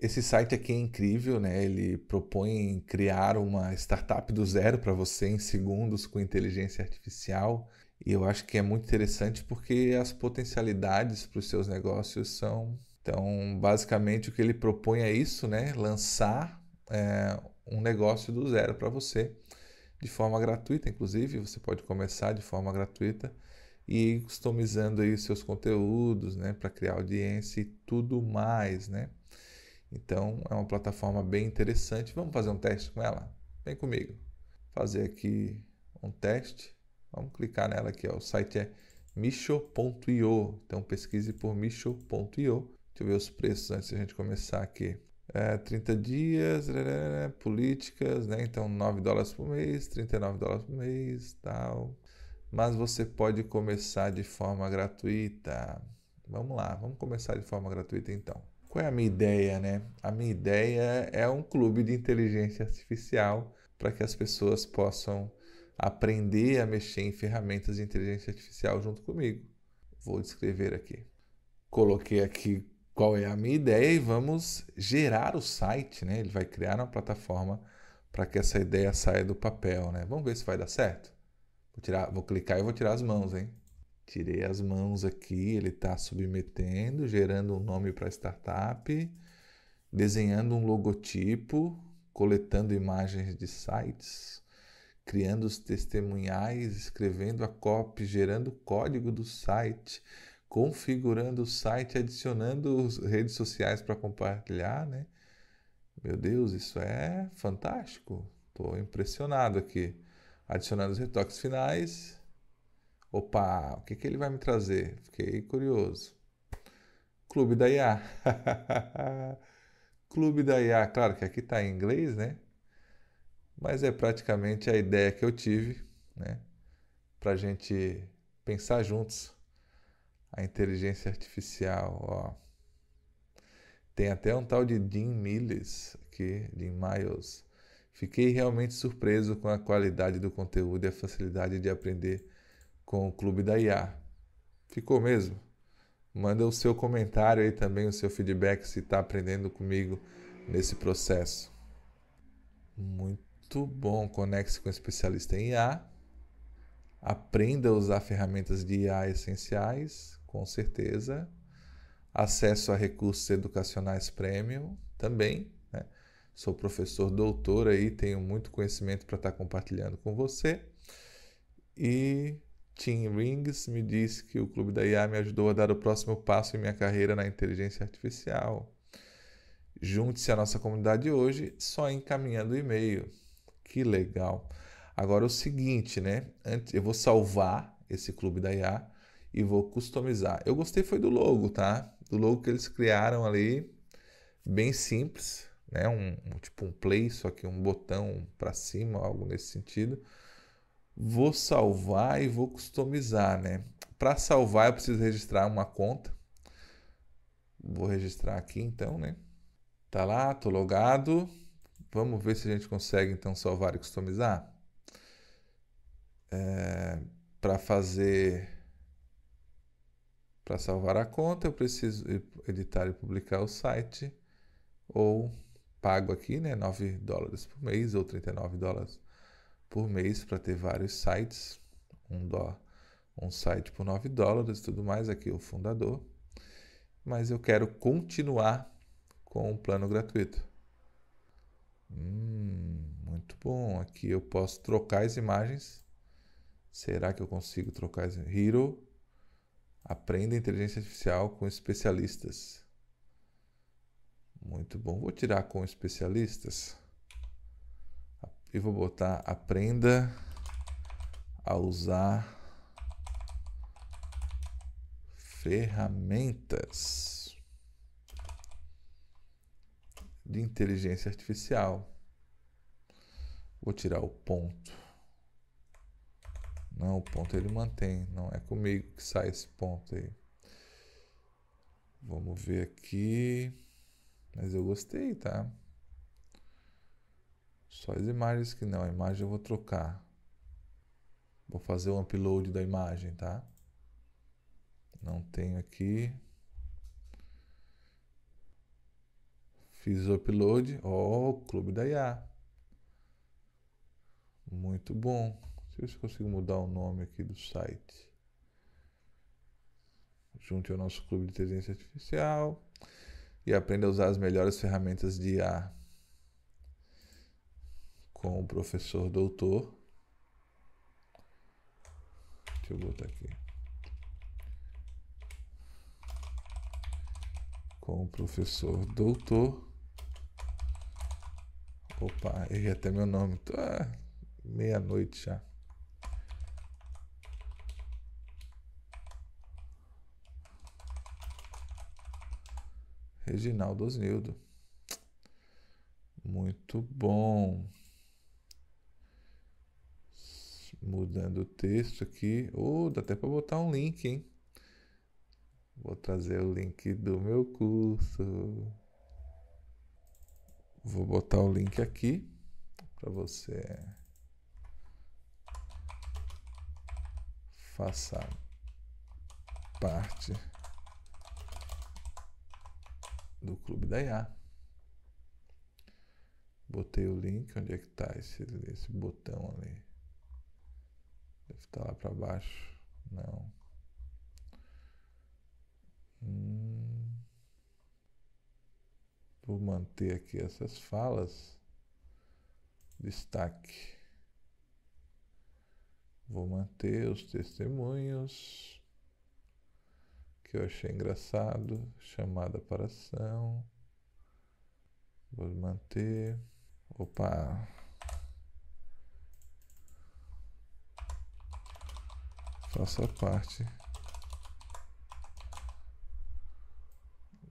Esse site aqui é incrível, né? Ele propõe criar uma startup do zero para você em segundos com inteligência artificial. E eu acho que é muito interessante porque as potencialidades para os seus negócios são. Então, basicamente, o que ele propõe é isso, né? Lançar é, um negócio do zero para você, de forma gratuita, inclusive. Você pode começar de forma gratuita e customizando aí os seus conteúdos, né? Para criar audiência e tudo mais, né? Então é uma plataforma bem interessante. Vamos fazer um teste com ela? Vem comigo. Fazer aqui um teste. Vamos clicar nela aqui. Ó. O site é misho.io. Então pesquise por misho.io. Deixa eu ver os preços antes de a gente começar aqui. É, 30 dias, políticas, né? Então 9 dólares por mês, 39 dólares por mês, tal. Mas você pode começar de forma gratuita. Vamos lá, vamos começar de forma gratuita então. Qual é a minha ideia, né? A minha ideia é um clube de inteligência artificial para que as pessoas possam aprender a mexer em ferramentas de inteligência artificial junto comigo. Vou descrever aqui. Coloquei aqui qual é a minha ideia e vamos gerar o site, né? Ele vai criar uma plataforma para que essa ideia saia do papel, né? Vamos ver se vai dar certo. Vou tirar, vou clicar e vou tirar as mãos, hein? Tirei as mãos aqui, ele está submetendo, gerando um nome para a startup, desenhando um logotipo, coletando imagens de sites, criando os testemunhais, escrevendo a copy, gerando o código do site, configurando o site, adicionando redes sociais para compartilhar, né? Meu Deus, isso é fantástico. Estou impressionado aqui. Adicionando os retoques finais, Opa, o que, que ele vai me trazer? Fiquei curioso. Clube da IA. Clube da IA, claro que aqui está em inglês, né? Mas é praticamente a ideia que eu tive, né? Para a gente pensar juntos a inteligência artificial, ó. Tem até um tal de Jim Miles aqui, Jim Miles. Fiquei realmente surpreso com a qualidade do conteúdo e a facilidade de aprender com o Clube da IA. Ficou mesmo? Manda o seu comentário aí também, o seu feedback se está aprendendo comigo nesse processo. Muito bom. Conecte-se com especialista em IA. Aprenda a usar ferramentas de IA essenciais, com certeza. Acesso a recursos educacionais premium também. Né? Sou professor doutor aí, tenho muito conhecimento para estar tá compartilhando com você. E Tim Rings me disse que o Clube da IA me ajudou a dar o próximo passo em minha carreira na inteligência artificial. Junte-se à nossa comunidade hoje só encaminhando o e-mail. Que legal. Agora o seguinte, né? Eu vou salvar esse Clube da IA e vou customizar. Eu gostei foi do logo, tá? Do logo que eles criaram ali, bem simples, né? Um, um tipo um play, só que um botão para cima, algo nesse sentido vou salvar e vou customizar, né? Para salvar eu preciso registrar uma conta. Vou registrar aqui então, né? Tá lá, tô logado. Vamos ver se a gente consegue então salvar e customizar. É, para fazer para salvar a conta, eu preciso editar e publicar o site ou pago aqui, né, 9 dólares por mês ou 39 dólares por mês para ter vários sites, um, dó, um site por 9 dólares tudo mais, aqui o fundador. Mas eu quero continuar com o plano gratuito. Hum, muito bom. Aqui eu posso trocar as imagens. Será que eu consigo trocar as Hero? Aprenda inteligência artificial com especialistas. Muito bom. Vou tirar com especialistas e vou botar aprenda a usar ferramentas de inteligência artificial. Vou tirar o ponto. Não, o ponto ele mantém. Não é comigo que sai esse ponto aí. Vamos ver aqui. Mas eu gostei, tá? Só as imagens que não, a imagem eu vou trocar. Vou fazer o upload da imagem, tá? Não tenho aqui. Fiz o upload. Ó, oh, Clube da IA. Muito bom. Deixa eu ver se eu consigo mudar o nome aqui do site. Junte ao nosso clube de inteligência artificial e aprenda a usar as melhores ferramentas de IA com o professor doutor. Deixa eu botar aqui. Com o professor doutor. Opa, errei até meu nome. Ah, meia-noite já. Reginaldo Osnildo. Muito bom. Mudando o texto aqui. Oh, dá até para botar um link, hein? Vou trazer o link do meu curso. Vou botar o link aqui para você faça parte do Clube da IA. Botei o link, onde é que está esse, esse botão ali? Deve estar tá lá para baixo. Não. Hum. Vou manter aqui essas falas. Destaque. Vou manter os testemunhos que eu achei engraçado. Chamada para ação. Vou manter. Opa! Faça parte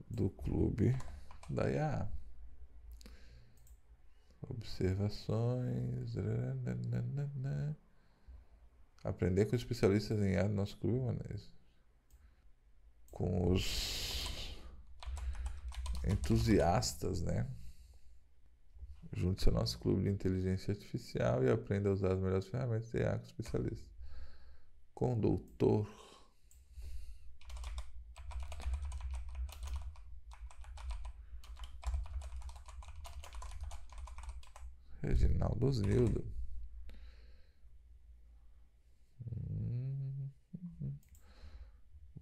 do clube da IA. Observações. Aprender com especialistas em IA do nosso clube, Manês. Com os entusiastas, né? Junte-se ao nosso clube de inteligência artificial e aprenda a usar as melhores ferramentas de IA com especialistas doutor Reginaldo Osnildo.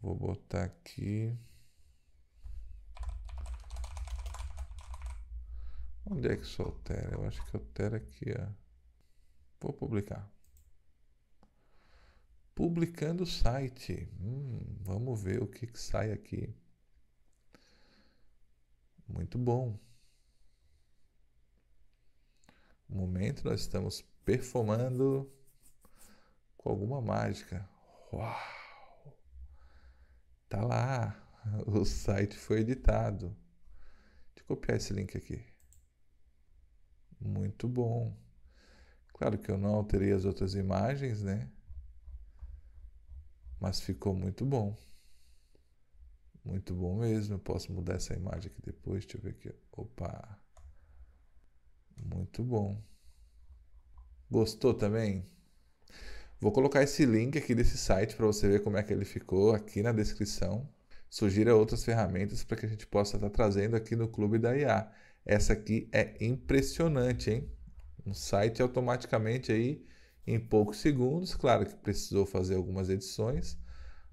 Vou botar aqui. Onde é que isso altera? Eu acho que altera aqui, ó. Vou publicar. Publicando o site. Hum, vamos ver o que, que sai aqui. Muito bom. No momento nós estamos performando com alguma mágica. Uau! Tá lá. O site foi editado. Deixa eu copiar esse link aqui. Muito bom. Claro que eu não alterei as outras imagens, né? Mas ficou muito bom. Muito bom mesmo. Eu posso mudar essa imagem aqui depois. Deixa eu ver aqui. Opa! Muito bom. Gostou também? Vou colocar esse link aqui desse site para você ver como é que ele ficou aqui na descrição. Sugira outras ferramentas para que a gente possa estar tá trazendo aqui no Clube da IA. Essa aqui é impressionante, hein? Um site automaticamente aí em poucos segundos. Claro que precisou fazer algumas edições,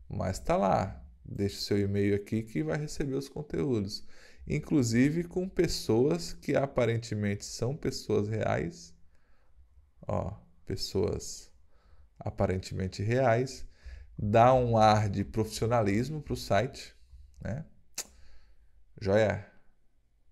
mas está lá. Deixe seu e-mail aqui que vai receber os conteúdos. Inclusive com pessoas que aparentemente são pessoas reais. Ó, pessoas aparentemente reais. Dá um ar de profissionalismo para o site, né? Joia!